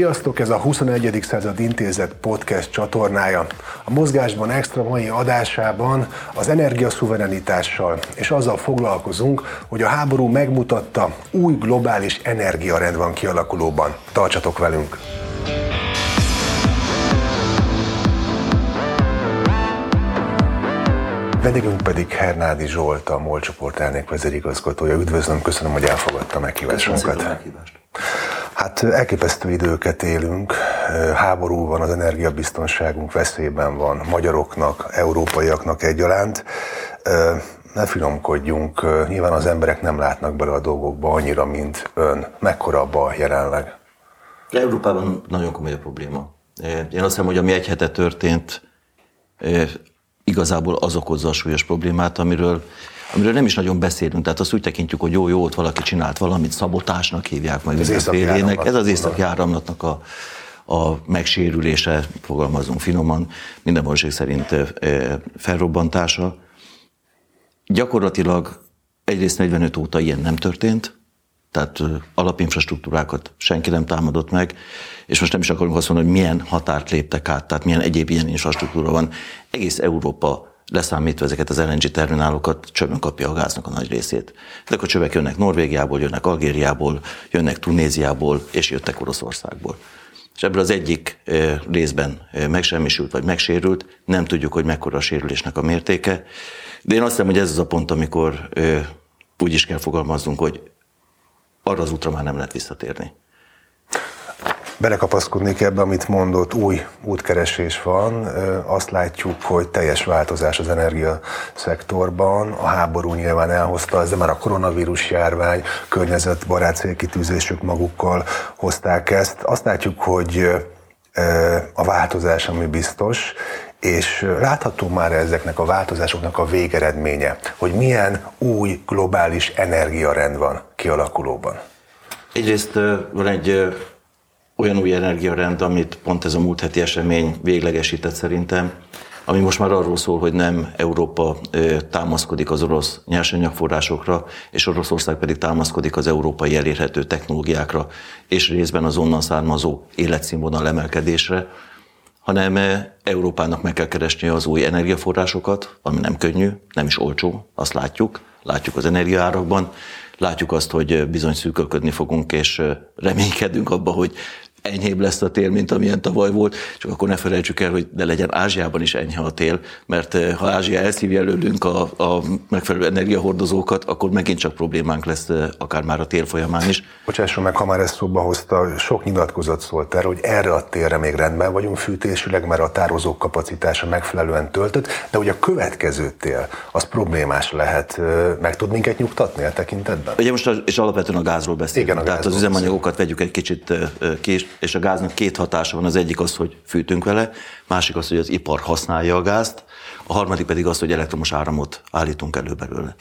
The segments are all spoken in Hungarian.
Sziasztok, ez a 21. század intézet podcast csatornája. A mozgásban extra mai adásában az energiaszuverenitással és azzal foglalkozunk, hogy a háború megmutatta, új globális energiarend van kialakulóban. Tartsatok velünk! Vendégünk pedig Hernádi Zsolt, a MOL csoport elnök vezérigazgatója. Üdvözlöm, köszönöm, hogy elfogadta meghívásunkat. Hát elképesztő időket élünk, háború van, az energiabiztonságunk veszélyben van, magyaroknak, európaiaknak egyaránt. Ne finomkodjunk, nyilván az emberek nem látnak bele a dolgokba annyira, mint ön. Mekkora a baj jelenleg? Európában nagyon komoly a probléma. Én azt hiszem, hogy ami egy hete történt, igazából az okozza a súlyos problémát, amiről, amiről nem is nagyon beszélünk. Tehát azt úgy tekintjük, hogy jó-jó, ott valaki csinált valamit, szabotásnak hívják majd mindenfélének. Ez az északi áramlatnak a, a megsérülése, fogalmazunk finoman, minden valószínűség szerint felrobbantása. Gyakorlatilag egyrészt 45 óta ilyen nem történt, tehát alapinfrastruktúrákat senki nem támadott meg, és most nem is akarunk azt mondani, hogy milyen határt léptek át, tehát milyen egyéb ilyen infrastruktúra van. Egész Európa leszámítva ezeket az LNG terminálokat, csövön kapja a gáznak a nagy részét. Ezek a csövek jönnek Norvégiából, jönnek Algériából, jönnek Tunéziából, és jöttek Oroszországból. És ebből az egyik részben megsemmisült vagy megsérült, nem tudjuk, hogy mekkora a sérülésnek a mértéke, de én azt hiszem, hogy ez az a pont, amikor úgy is kell fogalmaznunk, hogy arra az útra már nem lehet visszatérni. Belekapaszkodnék ebbe, amit mondott, új útkeresés van. Azt látjuk, hogy teljes változás az energiaszektorban. A háború nyilván elhozta, de már a koronavírus járvány, környezetbarát célkitűzésük magukkal hozták ezt. Azt látjuk, hogy a változás, ami biztos, és látható már ezeknek a változásoknak a végeredménye, hogy milyen új globális energiarend van kialakulóban. Egyrészt van egy olyan új energiarend, amit pont ez a múlt heti esemény véglegesített szerintem, ami most már arról szól, hogy nem Európa támaszkodik az orosz nyersanyagforrásokra, és Oroszország pedig támaszkodik az európai elérhető technológiákra, és részben az onnan származó életszínvonal emelkedésre, hanem Európának meg kell keresni az új energiaforrásokat, ami nem könnyű, nem is olcsó, azt látjuk, látjuk az energiaárakban, látjuk azt, hogy bizony szűkölködni fogunk, és reménykedünk abba, hogy enyhébb lesz a tél, mint amilyen tavaly volt, csak akkor ne felejtsük el, hogy ne legyen Ázsiában is enyhe a tél, mert eh, ha Ázsia elszívja előlünk a, a megfelelő energiahordozókat, akkor megint csak problémánk lesz eh, akár már a tél folyamán is. Bocsásson meg, ha már ezt szóba hozta, sok nyilatkozat szólt erre, hogy erre a térre még rendben vagyunk fűtésileg, mert a tározók kapacitása megfelelően töltött, de hogy a következő tél az problémás lehet. Eh, meg tud minket nyugtatni a tekintetben? Ugye most és alapvetően a gázról beszélünk. Igen, a Tehát az üzemanyagokat vegyük egy kicsit ki, és a gáznak két hatása van. Az egyik az, hogy fűtünk vele, másik az, hogy az ipar használja a gázt, a harmadik pedig az, hogy elektromos áramot állítunk elő belőle.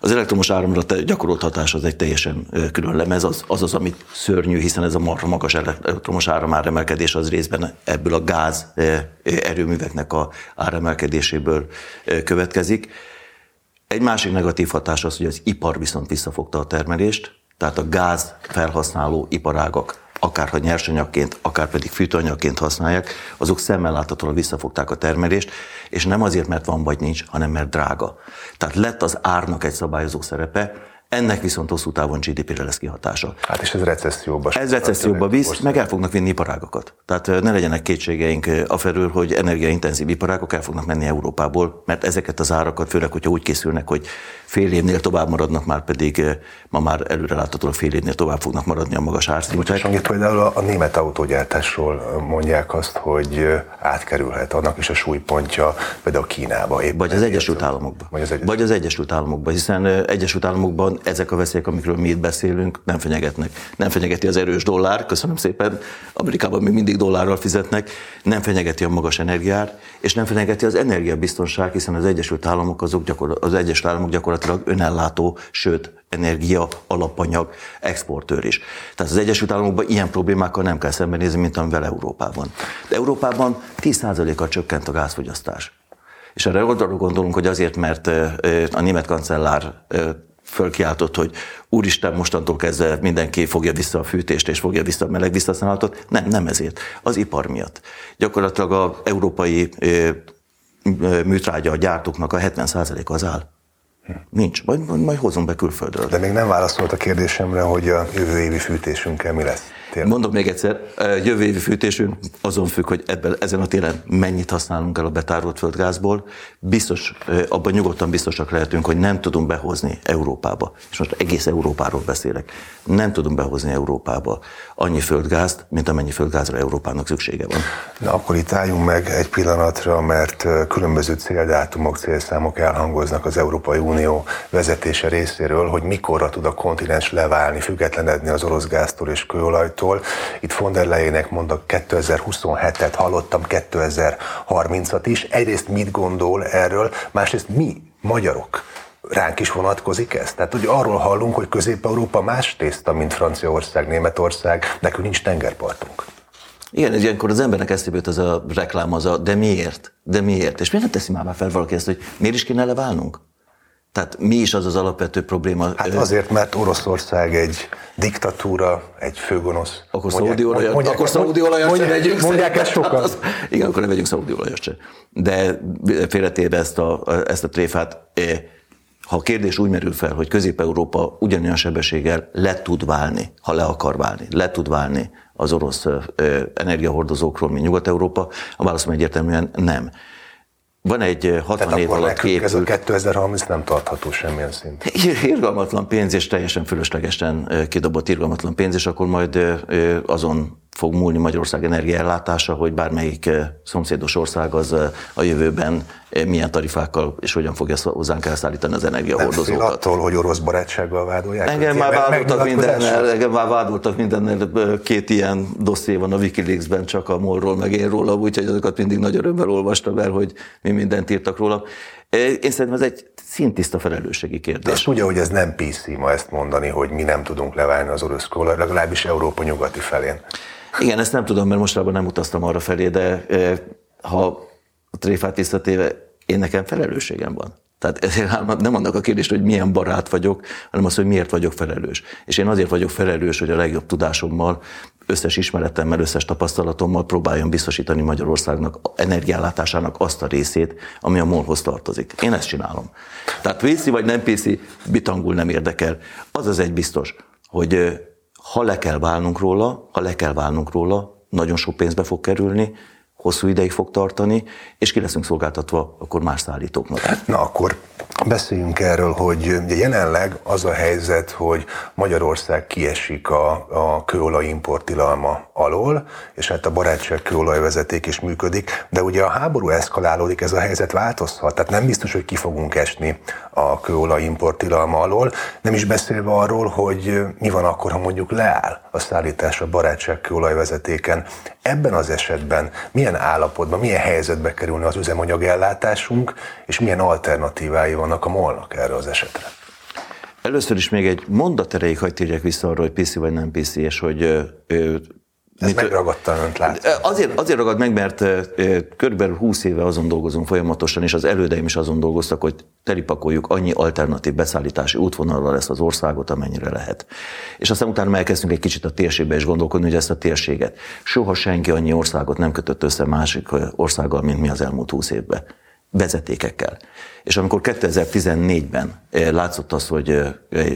Az elektromos áramra gyakorolt hatás az egy teljesen külön lemez, az, az az, amit szörnyű, hiszen ez a marha magas elektromos áramáremelkedés az részben ebből a gáz erőműveknek a áremelkedéséből következik. Egy másik negatív hatás az, hogy az ipar viszont visszafogta a termelést, tehát a gáz felhasználó iparágak akár ha nyersanyagként, akár pedig fűtőanyagként használják, azok szemmel láthatóan visszafogták a termelést, és nem azért, mert van vagy nincs, hanem mert drága. Tehát lett az árnak egy szabályozó szerepe, ennek viszont hosszú távon GDP-re lesz kihatása. Hát és ez recesszióba. Ez recesszióba visz, meg el fognak vinni iparágokat. Tehát ne legyenek kétségeink afelől, hogy energiaintenzív iparágok el fognak menni Európából, mert ezeket az árakat, főleg, hogyha úgy készülnek, hogy fél évnél tovább maradnak, már pedig ma már előre láthatóan fél évnél tovább fognak maradni a magas árszintek. Bocsánat, például a német autógyártásról mondják azt, hogy átkerülhet annak is a súlypontja például Kínába. Épp vagy az Egyesült Államokba. Vagy az, Egyesült. vagy az Egyesült Államokba, hiszen Egyesült Államokban ezek a veszélyek, amikről mi itt beszélünk, nem fenyegetnek. Nem fenyegeti az erős dollár, köszönöm szépen, Amerikában még mindig dollárral fizetnek, nem fenyegeti a magas energiár, és nem fenyegeti az energiabiztonság, hiszen az Egyesült Államok azok gyakor- az Egyesült Államok gyakorlatilag önellátó, sőt, energia, alapanyag, exportőr is. Tehát az Egyesült Államokban ilyen problémákkal nem kell szembenézni, mint amivel Európában. De Európában 10%-kal csökkent a gázfogyasztás. És erre arra gondolunk, hogy azért, mert a német kancellár fölkiáltott, hogy úristen, mostantól kezdve mindenki fogja vissza a fűtést és fogja vissza a meleg visszasználatot. Nem, nem ezért. Az ipar miatt. Gyakorlatilag az európai műtrágya a gyártóknak a 70%-a az áll. Nincs, majd, majd, hozom be külföldről. De még nem válaszolt a kérdésemre, hogy a jövő évi fűtésünkkel mi lesz. Tényleg. Mondom még egyszer, jövő évi fűtésünk azon függ, hogy ebben, ezen a télen mennyit használunk el a betárolt földgázból. Biztos, abban nyugodtan biztosak lehetünk, hogy nem tudunk behozni Európába. És most egész Európáról beszélek. Nem tudunk behozni Európába annyi földgázt, mint amennyi földgázra Európának szüksége van. Na akkor itt álljunk meg egy pillanatra, mert különböző céldátumok, célszámok elhangoznak az Európai Unió vezetése részéről, hogy mikorra tud a kontinens leválni, függetlenedni az orosz gáztól és kőolajtól Bizottságtól. Itt von der Leyenek mondok 2027-et, hallottam 2030-at is. Egyrészt mit gondol erről, másrészt mi, magyarok, ránk is vonatkozik ez? Tehát hogy arról hallunk, hogy Közép-Európa más tészta, mint Franciaország, Németország, nekünk nincs tengerpartunk. Igen, ilyenkor az embernek eszébe jut az a reklám, az a de miért? De miért? És miért nem teszi már fel valaki ezt, hogy miért is kéne leválnunk? Tehát mi is az az alapvető probléma? Hát azért, mert Oroszország egy diktatúra, egy főgonosz. Akkor szaudi olajat, mondják, akkor szaudi olajat mondják, se vegyünk. Mondják ezt sokan? Az, igen, akkor ne vegyünk szaudi olajat se. De félretéve ezt a, ezt a tréfát, ha a kérdés úgy merül fel, hogy Közép-Európa ugyanolyan sebességgel le tud válni, ha le akar válni, le tud válni az orosz energiahordozókról, mint Nyugat-Európa, a válaszom egyértelműen nem. Van egy 60 Tehát év alatt képült... ez a 2030 nem tartható semmilyen szint. Irgalmatlan pénz, és teljesen fölöslegesen kidobott irgalmatlan pénz, és akkor majd azon fog múlni Magyarország energiaellátása, hogy bármelyik szomszédos ország az a jövőben milyen tarifákkal és hogyan fogja hozzánk elszállítani az energiahordozókat. Nem attól, hogy orosz barátsággal vádolják? Engem már vádoltak mindennel, engem már vádoltak mindennel, két ilyen dosszé van a Wikileaksben, csak a molról meg én róla, úgyhogy azokat mindig nagy örömmel olvastam el, hogy mi mindent írtak róla. Én szerintem ez egy szintiszta felelősségi kérdés. De azt tudja, hogy ez nem PC ma ezt mondani, hogy mi nem tudunk leválni az orosz legalábbis Európa nyugati felén. Igen, ezt nem tudom, mert mostában nem utaztam arra felé, de ha a tréfát visszatéve, én nekem felelősségem van. Tehát nem annak a kérdés, hogy milyen barát vagyok, hanem az, hogy miért vagyok felelős. És én azért vagyok felelős, hogy a legjobb tudásommal, összes ismeretemmel, összes tapasztalatommal próbáljam biztosítani Magyarországnak energiállátásának azt a részét, ami a molhoz tartozik. Én ezt csinálom. Tehát PC vagy nem PC, bitangul nem érdekel. Az az egy biztos, hogy ha le kell válnunk róla, ha le kell válnunk róla, nagyon sok pénzbe fog kerülni, hosszú ideig fog tartani, és ki leszünk szolgáltatva akkor más szállítóknak. Na akkor beszéljünk erről, hogy ugye jelenleg az a helyzet, hogy Magyarország kiesik a, a kőolaj importilalma alól, és hát a barátság kőolajvezeték is működik, de ugye a háború eszkalálódik, ez a helyzet változhat, tehát nem biztos, hogy ki fogunk esni a kőolaj importilalma alól, nem is beszélve arról, hogy mi van akkor, ha mondjuk leáll a szállítás a barátság kőolajvezetéken. Ebben az esetben milyen állapotban, milyen helyzetbe kerülne az üzemanyagellátásunk, és milyen alternatívái vannak a molnak erre az esetre? Először is még egy mondat erejéig hagyd térjek vissza arra, hogy PC vagy nem PC, és hogy ö, ez Mint, megragadta önt, lát. Azért, azért ragad meg, mert körülbelül 20 éve azon dolgozunk folyamatosan, és az elődeim is azon dolgoztak, hogy telipakoljuk annyi alternatív beszállítási útvonalra ezt az országot, amennyire lehet. És aztán utána elkezdtünk egy kicsit a térségbe is gondolkodni, hogy ezt a térséget. Soha senki annyi országot nem kötött össze másik országgal, mint mi az elmúlt 20 évben vezetékekkel. És amikor 2014-ben látszott az, hogy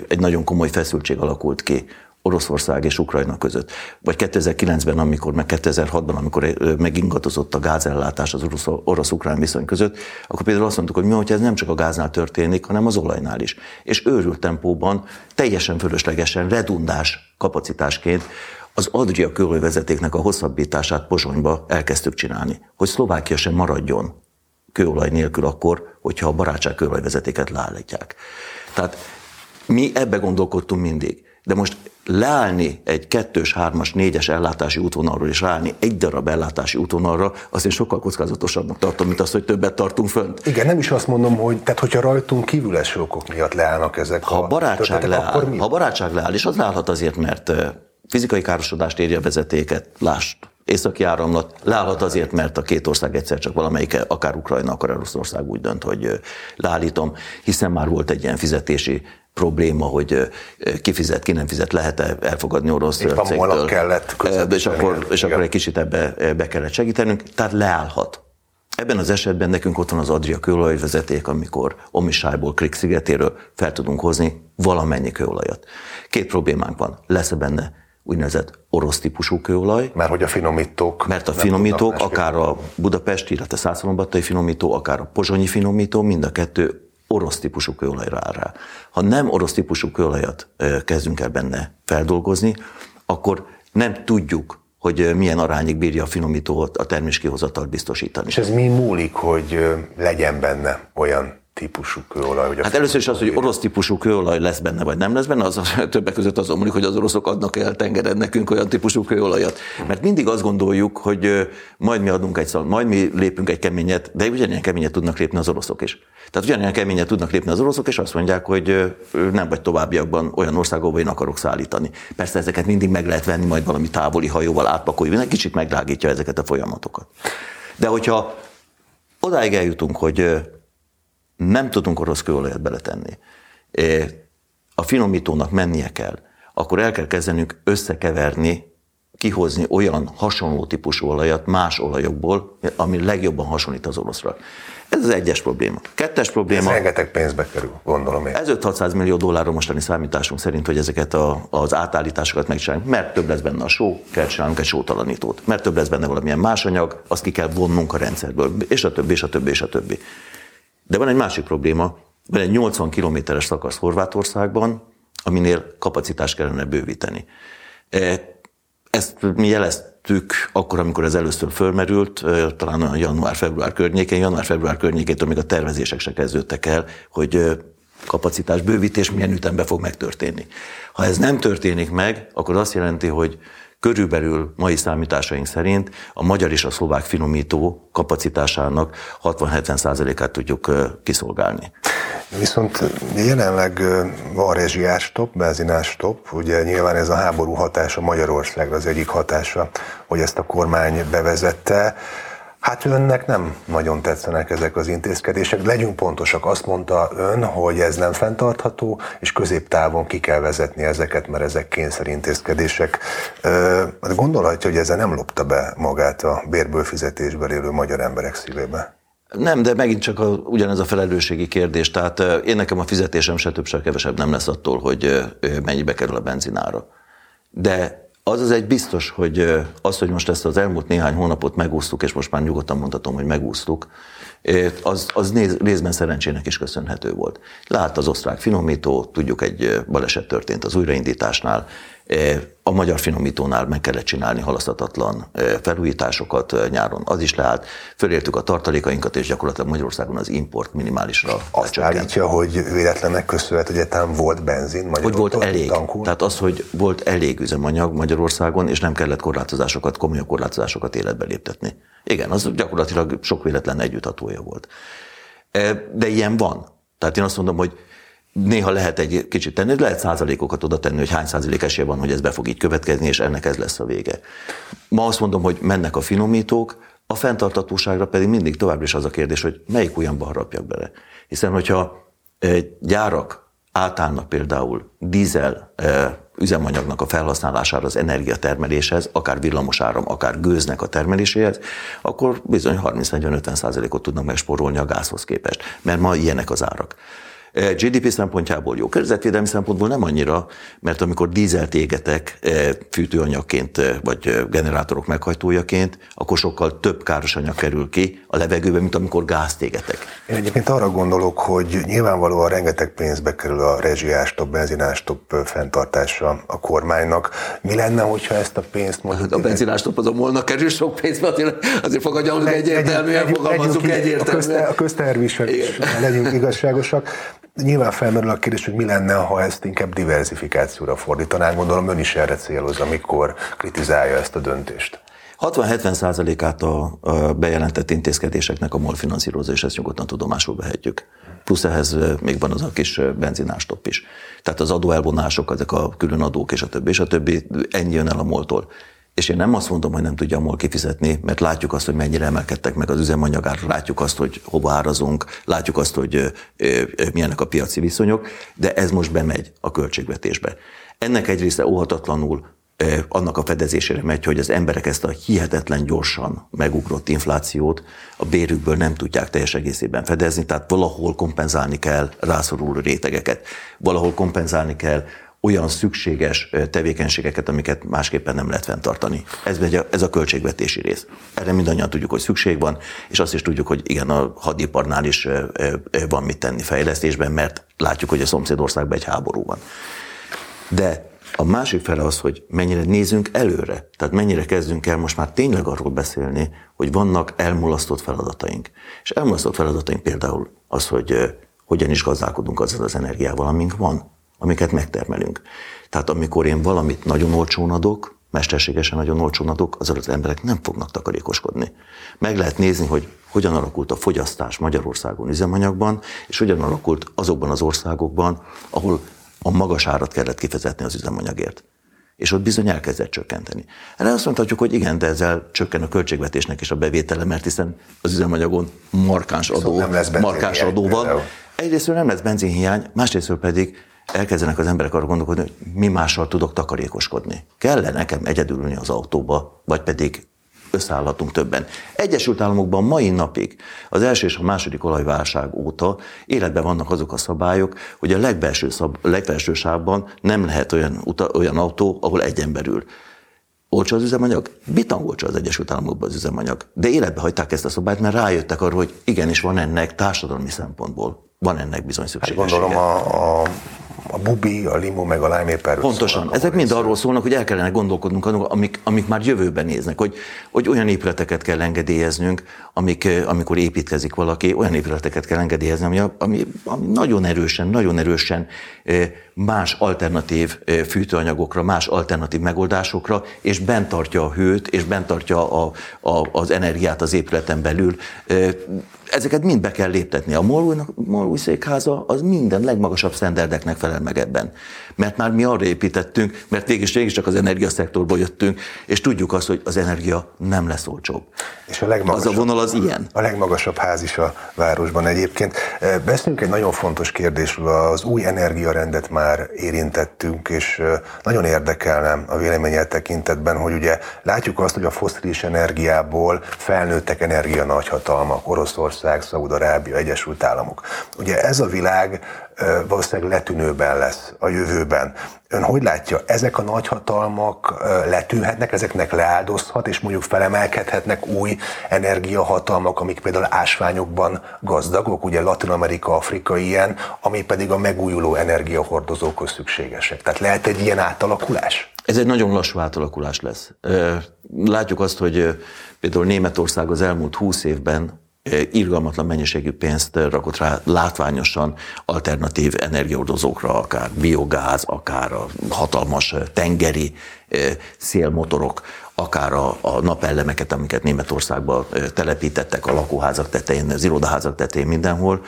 egy nagyon komoly feszültség alakult ki Oroszország és Ukrajna között. Vagy 2009-ben, amikor, meg 2006-ban, amikor megingadozott a gázellátás az orosz-ukrán viszony között, akkor például azt mondtuk, hogy mi, hogy ez nem csak a gáznál történik, hanem az olajnál is. És őrült tempóban, teljesen fölöslegesen, redundás kapacitásként az Adria kőolajvezetéknek a hosszabbítását Pozsonyba elkezdtük csinálni, hogy Szlovákia sem maradjon kőolaj nélkül akkor, hogyha a barátság kőolajvezetéket leállítják. Tehát mi ebbe gondolkodtunk mindig. De most leállni egy kettős, hármas, négyes ellátási útvonalról és ráállni egy darab ellátási útvonalra, azt én sokkal kockázatosabbnak tartom, mint azt, hogy többet tartunk fönt. Igen, nem is azt mondom, hogy tehát hogyha rajtunk kívül eső okok miatt leállnak ezek ha a barátság leáll, akkor mi? Ha barátság leáll, és az leállhat azért, mert fizikai károsodást érje a vezetéket, lásd, északi áramlat leállhat azért, mert a két ország egyszer csak valamelyik, akár Ukrajna, akár Oroszország úgy dönt, hogy leállítom, hiszen már volt egy ilyen fizetési probléma, hogy ki fizet, ki nem fizet, lehet-e elfogadni orosz cégtől. kellett és akkor, és akkor egy kicsit ebbe be kellett segítenünk, tehát leállhat. Ebben az esetben nekünk ott van az Adria kőolajvezeték, amikor Omisájból, Krik szigetéről fel tudunk hozni valamennyi kőolajat. Két problémánk van. Lesz-e benne úgynevezett orosz típusú kőolaj. Mert hogy a finomítók. Mert a finomítók, akár a budapesti, illetve Szászolombattai finomító, akár a pozsonyi finomító, mind a kettő orosz típusú kőolajra áll rá. Ha nem orosz típusú kőolajat kezdünk el benne feldolgozni, akkor nem tudjuk, hogy milyen arányig bírja a finomító a terméskihozatalt biztosítani. És ez mi múlik, hogy legyen benne olyan típusú kőolaj? Hogy hát először is az, hogy orosz típusú kőolaj lesz benne, vagy nem lesz benne, az, az többek között azon múlik, hogy az oroszok adnak el tengeren nekünk olyan típusú kőolajat. Mert mindig azt gondoljuk, hogy majd mi adunk egy szal, majd mi lépünk egy keményet, de ugyanilyen keményet tudnak lépni az oroszok is. Tehát ugyanilyen keményet tudnak lépni az oroszok, és azt mondják, hogy nem vagy továbbiakban olyan országokba én akarok szállítani. Persze ezeket mindig meg lehet venni, majd valami távoli hajóval átpakolni, egy kicsit megdrágítja ezeket a folyamatokat. De hogyha odáig eljutunk, hogy nem tudunk orosz kőolajat beletenni, a finomítónak mennie kell, akkor el kell kezdenünk összekeverni, kihozni olyan hasonló típusú olajat más olajokból, ami legjobban hasonlít az oroszra. Ez az egyes probléma. Kettes probléma. Ez rengeteg pénzbe kerül, gondolom én. Ez 5-600 millió dollárról mostani számításunk szerint, hogy ezeket a, az átállításokat megcsináljuk, mert több lesz benne a só, kell csinálnunk egy sótalanítót, mert több lesz benne valamilyen más anyag, azt ki kell vonnunk a rendszerből, és a többi, és a többi, és a többi. De van egy másik probléma, van egy 80 kilométeres szakasz Horvátországban, aminél kapacitást kellene bővíteni. E, ezt mi jeleztük akkor, amikor ez először fölmerült, e, talán a január-február környékén, január-február környékétől még a tervezések se kezdődtek el, hogy e, kapacitás bővítés milyen ütemben fog megtörténni. Ha ez nem történik meg, akkor azt jelenti, hogy Körülbelül mai számításaink szerint a magyar és a szlovák finomító kapacitásának 60-70%-át tudjuk kiszolgálni. Viszont jelenleg van rezsiástop, benzinástop, ugye nyilván ez a háború hatása Magyarországra az egyik hatása, hogy ezt a kormány bevezette. Hát önnek nem nagyon tetszenek ezek az intézkedések. Legyünk pontosak, azt mondta ön, hogy ez nem fenntartható, és középtávon ki kell vezetni ezeket, mert ezek kényszerintézkedések. Hát gondolhatja, hogy ezzel nem lopta be magát a bérből fizetésből élő magyar emberek szívébe? Nem, de megint csak a, ugyanez a felelősségi kérdés. Tehát én nekem a fizetésem se több, se kevesebb nem lesz attól, hogy mennyibe kerül a benzinára. De az az egy biztos, hogy az, hogy most ezt az elmúlt néhány hónapot megúsztuk, és most már nyugodtan mondhatom, hogy megúsztuk, az, az néz, részben szerencsének is köszönhető volt. Lát az osztrák finomító, tudjuk egy baleset történt az újraindításnál, a magyar finomítónál meg kellett csinálni halasztatatlan felújításokat nyáron, az is leállt. Fölértük a tartalékainkat, és gyakorlatilag Magyarországon az import minimálisra Azt lecsökkent. állítja, hogy véletlennek köszönhet, hogy egyáltalán volt benzin Magyarországon. Hogy volt elég. Tankul. Tehát az, hogy volt elég üzemanyag Magyarországon, és nem kellett korlátozásokat, komoly korlátozásokat életbe léptetni. Igen, az gyakorlatilag sok véletlen együttatója volt. De ilyen van. Tehát én azt mondom, hogy néha lehet egy kicsit tenni, lehet százalékokat oda tenni, hogy hány százalék esélye van, hogy ez be fog így következni, és ennek ez lesz a vége. Ma azt mondom, hogy mennek a finomítók, a fenntartatóságra pedig mindig továbbra is az a kérdés, hogy melyik olyanba harapjak bele. Hiszen, hogyha gyárak átállnak például dízel üzemanyagnak a felhasználására az energiatermeléshez, akár villamosáram, akár gőznek a termeléséhez, akkor bizony 30-40-50 százalékot tudnak megspórolni a gázhoz képest, mert ma ilyenek az árak. Eh, GDP szempontjából jó, környezetvédelmi szempontból nem annyira, mert amikor dízelt égetek eh, fűtőanyagként eh, vagy generátorok meghajtójaként, akkor sokkal több káros anyag kerül ki a levegőbe, mint amikor gázt égetek. Én egyébként arra gondolok, hogy nyilvánvalóan rengeteg pénzbe kerül a rezsiástop, benzinástop fenntartása a kormánynak. Mi lenne, hogyha ezt a pénzt mondjuk... Hát a benzinástop az a molnak kerül sok pénzbe, azért, azért fogadjunk egyértelműen, fogalmazunk egyértelműen. A közterv is, legyünk igazságosak. Nyilván felmerül a kérdés, hogy mi lenne, ha ezt inkább diversifikációra fordítanánk. Gondolom ön is erre céloz, amikor kritizálja ezt a döntést. 60-70 százalékát a, bejelentett intézkedéseknek a MOL finanszírozó, és ezt nyugodtan tudomásul vehetjük. Plusz ehhez még van az a kis benzinástop is. Tehát az adóelvonások, ezek a külön adók és a többi, és a többi ennyi jön el a moltól. És én nem azt mondom, hogy nem tudja a MOL kifizetni, mert látjuk azt, hogy mennyire emelkedtek meg az üzemanyagára, látjuk azt, hogy hova árazunk, látjuk azt, hogy milyenek a piaci viszonyok, de ez most bemegy a költségvetésbe. Ennek egy része óhatatlanul annak a fedezésére megy, hogy az emberek ezt a hihetetlen gyorsan megugrott inflációt a bérükből nem tudják teljes egészében fedezni, tehát valahol kompenzálni kell rászoruló rétegeket, valahol kompenzálni kell olyan szükséges tevékenységeket, amiket másképpen nem lehet fenntartani. Ez, ez a költségvetési rész. Erre mindannyian tudjuk, hogy szükség van, és azt is tudjuk, hogy igen, a hadiparnál is van mit tenni fejlesztésben, mert látjuk, hogy a szomszédországban egy háború van. De a másik fele az, hogy mennyire nézünk előre, tehát mennyire kezdünk el most már tényleg arról beszélni, hogy vannak elmulasztott feladataink. És elmulasztott feladataink például az, hogy hogyan is gazdálkodunk azzal az energiával, amink van amiket megtermelünk. Tehát amikor én valamit nagyon olcsón adok, mesterségesen nagyon olcsón adok, azok az emberek nem fognak takarékoskodni. Meg lehet nézni, hogy hogyan alakult a fogyasztás Magyarországon üzemanyagban, és hogyan alakult azokban az országokban, ahol a magas árat kellett kifezetni az üzemanyagért. És ott bizony elkezdett csökkenteni. Erre azt mondhatjuk, hogy igen, de ezzel csökken a költségvetésnek is a bevétele, mert hiszen az üzemanyagon markáns adó, lesz markáns adó van. Egyrésztről nem lesz benzinhiány, másrésztről pedig elkezdenek az emberek arra gondolkodni, hogy mi mással tudok takarékoskodni. Kell-e nekem egyedül ülni az autóba, vagy pedig összeállhatunk többen. Egyesült Államokban mai napig, az első és a második olajválság óta életben vannak azok a szabályok, hogy a legbelső, szab, legbelső sávban nem lehet olyan, uta, olyan autó, ahol egy ember ül. Olcsó az üzemanyag? Bitang olcsó az Egyesült Államokban az üzemanyag. De életbe hagyták ezt a szabályt, mert rájöttek arra, hogy igenis van ennek társadalmi szempontból, van ennek bizony szükségessége. Hát gondolom a, a a bubi, a limo, meg a lime Pontosan. Szólnak, Ezek mind arról szólnak, hogy el kellene gondolkodnunk, amik, amik már jövőben néznek, hogy, hogy olyan épületeket kell engedélyeznünk, amik, amikor építkezik valaki, olyan épületeket kell engedélyezni, ami, ami, ami nagyon erősen, nagyon erősen más alternatív fűtőanyagokra, más alternatív megoldásokra, és bent tartja a hőt, és bent tartja a, a, az energiát az épületen belül ezeket mind be kell léptetni. A MOL új székháza az minden legmagasabb sztenderdeknek felel meg ebben. Mert már mi arra építettünk, mert végig, végig csak az energiaszektorból jöttünk, és tudjuk azt, hogy az energia nem lesz olcsóbb. És a legmagasabb, az a vonal az ilyen. A legmagasabb ház is a városban egyébként. Beszéljünk egy nagyon fontos kérdésről, az új energiarendet már érintettünk, és nagyon érdekelne a véleményed tekintetben, hogy ugye látjuk azt, hogy a foszilis energiából felnőttek energia nagyhatalmak, Oroszország, Szaúd-Arábia, Egyesült Államok. Ugye ez a világ valószínűleg letűnőben lesz a jövőben. Ön hogy látja, ezek a nagyhatalmak letűnhetnek, ezeknek leáldozhat, és mondjuk felemelkedhetnek új energiahatalmak, amik például ásványokban gazdagok, ugye Latin Amerika, Afrika ilyen, ami pedig a megújuló energiahordozókhoz szükségesek. Tehát lehet egy ilyen átalakulás? Ez egy nagyon lassú átalakulás lesz. Látjuk azt, hogy például Németország az elmúlt húsz évben irgalmatlan mennyiségű pénzt rakott rá látványosan alternatív energiaordozókra, akár biogáz, akár a hatalmas tengeri szélmotorok, akár a, a napellemeket, amiket Németországban telepítettek a lakóházak tetején, az irodaházak tetején mindenhol.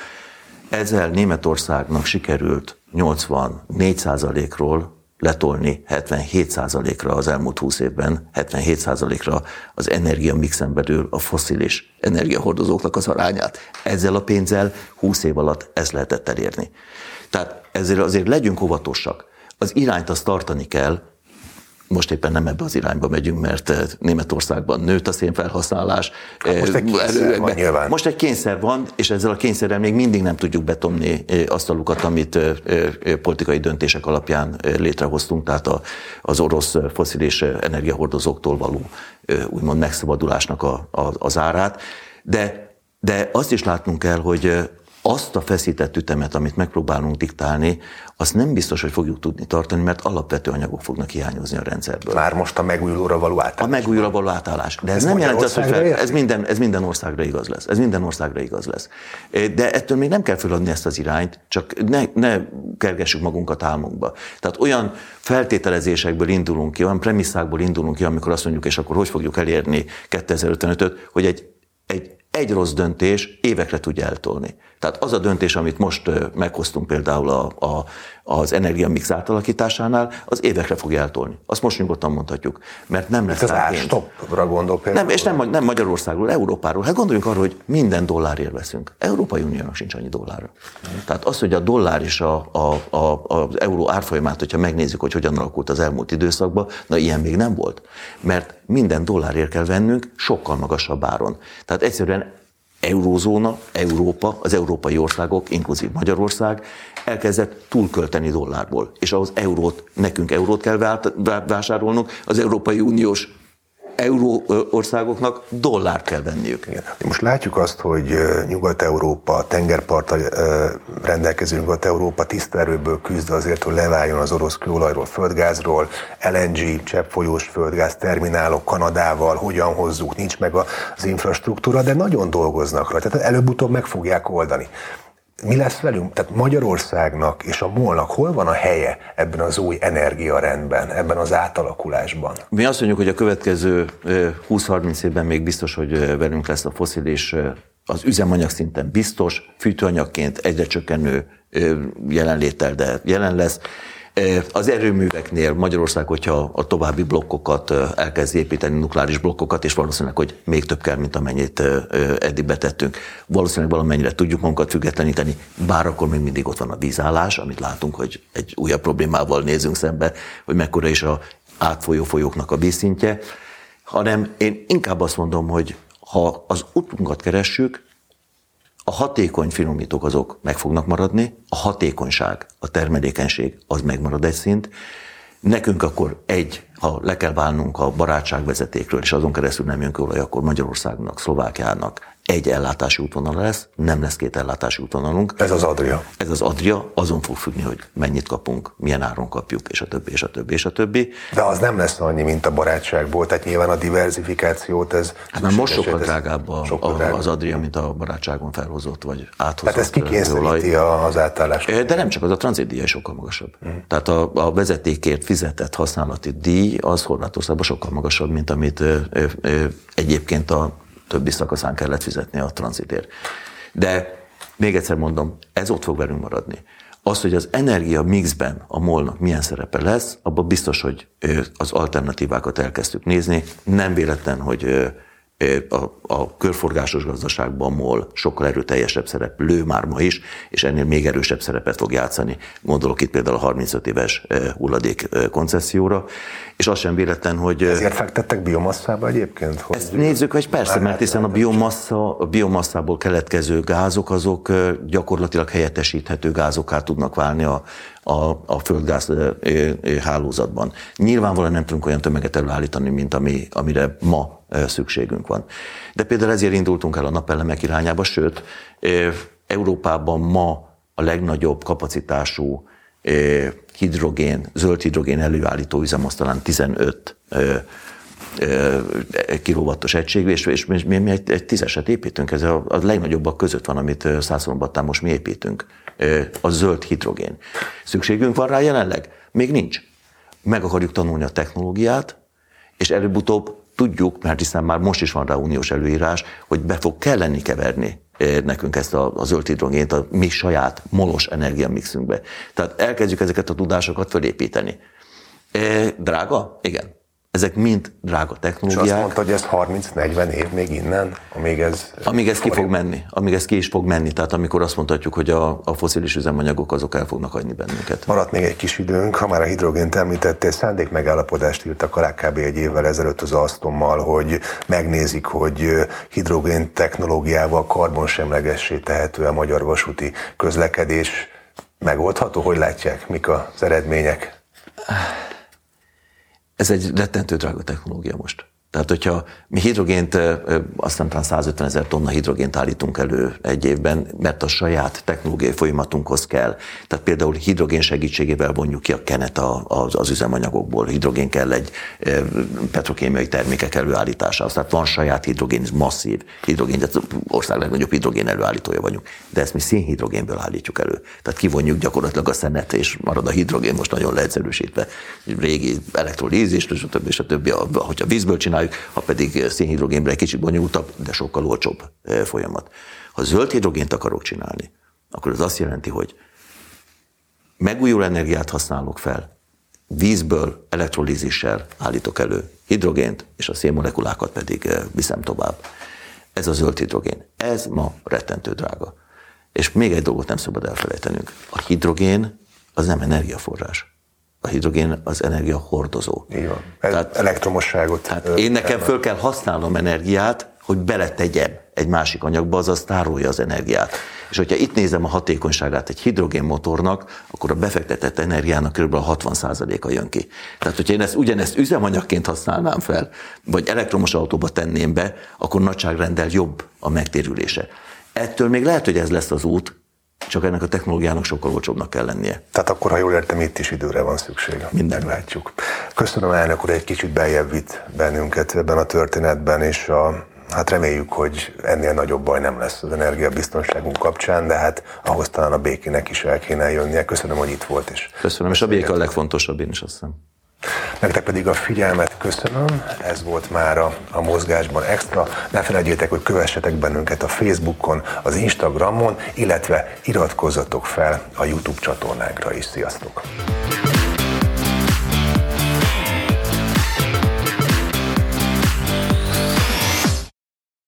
Ezzel Németországnak sikerült 84%-ról letolni 77%-ra az elmúlt 20 évben, 77%-ra az energia mixen belül a foszilis energiahordozóknak az arányát. Ezzel a pénzzel 20 év alatt ezt lehetett elérni. Tehát ezért azért legyünk óvatosak. Az irányt azt tartani kell, most éppen nem ebbe az irányba megyünk, mert eh, Németországban nőtt a szénfelhasználás. Hát most egy kényszer van nyilván. Most egy kényszer van, és ezzel a kényszerrel még mindig nem tudjuk betomni eh, azt a lukat, amit eh, politikai döntések alapján létrehoztunk, tehát az orosz foszilis energiahordozóktól való úgymond megszabadulásnak a, a, az árát. De, de azt is látnunk kell, hogy azt a feszített ütemet, amit megpróbálunk diktálni, azt nem biztos, hogy fogjuk tudni tartani, mert alapvető anyagok fognak hiányozni a rendszerből. Már most a megújulóra való átállás. A megújulóra való átállás. De ez, ez nem jelenti azt, hogy fel, ez, minden, ez minden országra igaz lesz. Ez minden országra igaz lesz. De ettől még nem kell feladni ezt az irányt, csak ne, ne kergessük magunkat álmunkba. Tehát olyan feltételezésekből indulunk ki, olyan premisszákból indulunk ki, amikor azt mondjuk, és akkor hogy fogjuk elérni 2055-öt, hogy egy, egy egy rossz döntés évekre tudja eltolni. Tehát az a döntés, amit most meghoztunk például a, a, az energiamix átalakításánál, az évekre fog eltolni. Azt most nyugodtan mondhatjuk, mert nem lesz Ez az stopra gondol például. Nem, és nem, nem Magyarországról, Európáról. Hát gondoljunk arra, hogy minden dollárért veszünk. Európai Uniónak sincs annyi dollárra. Tehát az, hogy a dollár és a, a, a, az euró árfolyamát, hogyha megnézzük, hogy hogyan alakult az elmúlt időszakban, na ilyen még nem volt. Mert minden dollárért kell vennünk sokkal magasabb áron. Tehát egyszerűen eurózóna, Európa, az európai országok, inkluzív Magyarország elkezdett túlkölteni dollárból, és ahhoz eurót, nekünk eurót kell vásárolnunk, az Európai Uniós euró országoknak dollárt kell venniük. Igen. Most látjuk azt, hogy Nyugat-Európa, tengerparta rendelkező Nyugat-Európa tiszta erőből küzd azért, hogy leváljon az orosz kőolajról, földgázról, LNG, cseppfolyós földgáz terminálok Kanadával, hogyan hozzuk, nincs meg az infrastruktúra, de nagyon dolgoznak rajta, tehát előbb-utóbb meg fogják oldani mi lesz velünk? Tehát Magyarországnak és a molnak hol van a helye ebben az új energiarendben, ebben az átalakulásban? Mi azt mondjuk, hogy a következő 20-30 évben még biztos, hogy velünk lesz a foszilis az üzemanyag szinten biztos, fűtőanyagként egyre csökkenő jelenlétel, de jelen lesz. Az erőműveknél Magyarország, hogyha a további blokkokat elkezd építeni, nukleáris blokkokat, és valószínűleg, hogy még több kell, mint amennyit eddig betettünk, valószínűleg valamennyire tudjuk magunkat függetleníteni, bár akkor még mindig ott van a vízállás, amit látunk, hogy egy újabb problémával nézünk szembe, hogy mekkora is a átfolyó folyóknak a vízszintje, hanem én inkább azt mondom, hogy ha az utunkat keressük, a hatékony finomítók azok meg fognak maradni, a hatékonyság, a termelékenység az megmarad egy szint. Nekünk akkor egy, ha le kell válnunk a barátságvezetékről, és azon keresztül nem jön olaj, akkor Magyarországnak, Szlovákiának, egy ellátási útvonal lesz, nem lesz két ellátási útvonalunk. Ez az Adria. Ez az Adria, azon fog függni, hogy mennyit kapunk, milyen áron kapjuk, és a többi, és a többi, és a többi. De az nem lesz annyi, mint a barátságból, tehát nyilván a diversifikációt ez... Hát már most sokkal drágább a, sokkal drágább. az Adria, mint a barátságon felhozott, vagy áthozott Tehát ez kikényszeríti az átállást. De nem csak az, a tranzitdíj sokkal magasabb. Mm. Tehát a, a vezetékért fizetett használati díj az Horvátországban sokkal magasabb, mint amit ö, ö, egyébként a többi szakaszán kellett fizetni a tranzitért. De még egyszer mondom, ez ott fog velünk maradni. Az, hogy az energia mixben a molnak milyen szerepe lesz, abban biztos, hogy az alternatívákat elkezdtük nézni. Nem véletlen, hogy a, a körforgásos gazdaságban MOL sokkal erőteljesebb szerep lő már ma is, és ennél még erősebb szerepet fog játszani. Gondolok itt például a 35 éves hulladék koncesszióra, és az sem véletlen, hogy... Ezért fektettek biomasszába egyébként? Hogy ezt nézzük, hogy persze, mert hiszen a biomassa, a biomasszából keletkező gázok, azok gyakorlatilag helyettesíthető gázokká tudnak válni a, a, a földgáz hálózatban. Nyilvánvalóan nem tudunk olyan tömeget előállítani, mint ami, amire ma szükségünk van. De például ezért indultunk el a napelemek irányába, sőt, Európában ma a legnagyobb kapacitású hidrogén, zöld hidrogén előállító üzem az talán 15 kilovattos egység, és, és mi, mi egy, egy tízeset építünk, ez a, a legnagyobbak között van, amit Szászonbattán most mi építünk, a zöld hidrogén. Szükségünk van rá jelenleg? Még nincs. Meg akarjuk tanulni a technológiát, és előbb-utóbb tudjuk, mert hiszen már most is van rá uniós előírás, hogy be fog kelleni keverni eh, nekünk ezt a, a zöld hidrogént a mi saját molos energiamixünkbe. Tehát elkezdjük ezeket a tudásokat fölépíteni. E, drága? Igen. Ezek mind drága technológiák. És azt mondta, hogy ez 30-40 év még innen, amíg ez... Amíg ez ki fog menni, amíg ez ki is fog menni, tehát amikor azt mondhatjuk, hogy a, a foszilis üzemanyagok azok el fognak hagyni bennünket. Maradt még egy kis időnk, ha már a hidrogént említettél, szándék megállapodást írtak alá kb. egy évvel ezelőtt az Alstommal, hogy megnézik, hogy hidrogén technológiával karbonsemlegessé tehető a magyar vasúti közlekedés. Megoldható? Hogy látják? Mik az eredmények? Ez egy rettentő drága technológia most. Tehát, hogyha mi hidrogént, aztán talán 150 ezer tonna hidrogént állítunk elő egy évben, mert a saját technológiai folyamatunkhoz kell. Tehát például hidrogén segítségével vonjuk ki a kenet az, az üzemanyagokból. Hidrogén kell egy petrokémiai termékek előállításához. Tehát van saját hidrogén, ez masszív hidrogén, tehát ország legnagyobb hidrogén előállítója vagyunk. De ezt mi szénhidrogénből állítjuk elő. Tehát kivonjuk gyakorlatilag a szenet, és marad a hidrogén, most nagyon leegyszerűsítve. Régi elektrolízis, és a többi, és a többi, hogyha vízből csinál, csináljuk, ha pedig szénhidrogénben egy kicsit bonyolultabb, de sokkal olcsóbb folyamat. Ha zöld hidrogént akarok csinálni, akkor ez azt jelenti, hogy megújuló energiát használok fel, vízből elektrolízissel állítok elő hidrogént, és a szénmolekulákat pedig viszem tovább. Ez a zöld hidrogén. Ez ma rettentő drága. És még egy dolgot nem szabad elfelejtenünk. A hidrogén az nem energiaforrás. A hidrogén az energiahordozó. Így van. Tehát, elektromosságot. Tehát én nekem föl kell használnom energiát, hogy beletegyem egy másik anyagba, azaz tárolja az energiát. És hogyha itt nézem a hatékonyságát egy hidrogénmotornak, akkor a befektetett energiának kb. a 60%-a jön ki. Tehát, hogyha én ezt ugyanezt üzemanyagként használnám fel, vagy elektromos autóba tenném be, akkor nagyságrendel jobb a megtérülése. Ettől még lehet, hogy ez lesz az út, csak ennek a technológiának sokkal olcsóbbnak kell lennie. Tehát akkor, ha jól értem, itt is időre van szükség. Minden. Látjuk. Köszönöm elnök úr, egy kicsit beljebb vitt bennünket ebben a történetben, és a, hát reméljük, hogy ennél nagyobb baj nem lesz az energiabiztonságunk kapcsán, de hát ahhoz talán a békének is el kéne jönnie. Köszönöm, hogy itt volt. És Köszönöm, és a béke a legfontosabb, én is azt hiszem. Nektek pedig a figyelmet köszönöm, ez volt már a, a Mozgásban Extra. Ne felejtjétek, hogy kövessetek bennünket a Facebookon, az Instagramon, illetve iratkozzatok fel a YouTube csatornánkra is. Sziasztok!